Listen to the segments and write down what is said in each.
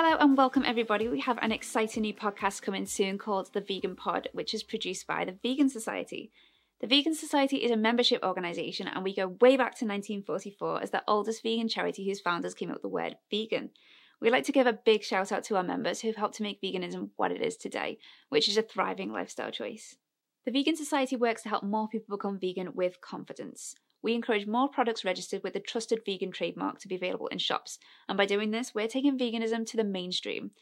Hello and welcome, everybody. We have an exciting new podcast coming soon called The Vegan Pod, which is produced by the Vegan Society. The Vegan Society is a membership organisation, and we go way back to 1944 as the oldest vegan charity whose founders came up with the word vegan. We'd like to give a big shout out to our members who've helped to make veganism what it is today, which is a thriving lifestyle choice. The Vegan Society works to help more people become vegan with confidence. We encourage more products registered with the trusted vegan trademark to be available in shops, and by doing this, we're taking veganism to the mainstream.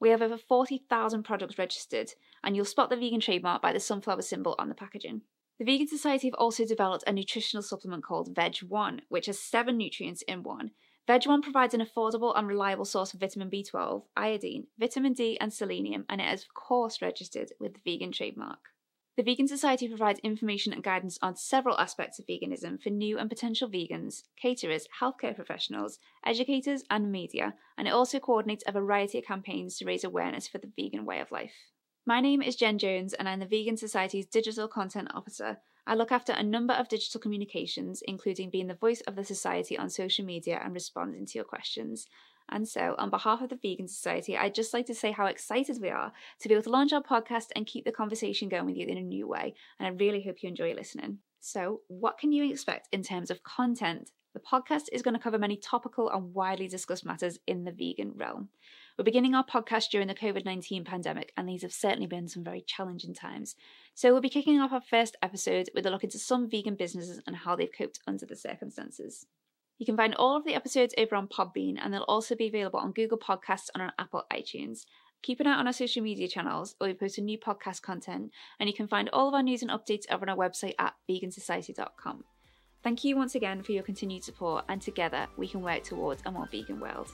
We have over 40,000 products registered, and you'll spot the vegan trademark by the sunflower symbol on the packaging. The Vegan Society have also developed a nutritional supplement called Veg One, which has seven nutrients in one. Veg One provides an affordable and reliable source of vitamin B12, iodine, vitamin D, and selenium, and it is, of course, registered with the vegan trademark. The Vegan Society provides information and guidance on several aspects of veganism for new and potential vegans, caterers, healthcare professionals, educators, and media, and it also coordinates a variety of campaigns to raise awareness for the vegan way of life. My name is Jen Jones, and I'm the Vegan Society's Digital Content Officer. I look after a number of digital communications, including being the voice of the Society on social media and responding to your questions. And so, on behalf of the Vegan Society, I'd just like to say how excited we are to be able to launch our podcast and keep the conversation going with you in a new way. And I really hope you enjoy listening. So, what can you expect in terms of content? The podcast is going to cover many topical and widely discussed matters in the vegan realm. We're beginning our podcast during the COVID 19 pandemic, and these have certainly been some very challenging times. So, we'll be kicking off our first episode with a look into some vegan businesses and how they've coped under the circumstances. You can find all of the episodes over on Podbean, and they'll also be available on Google Podcasts and on Apple iTunes. Keep an eye on our social media channels, where we post new podcast content, and you can find all of our news and updates over on our website at vegansociety.com. Thank you once again for your continued support, and together we can work towards a more vegan world.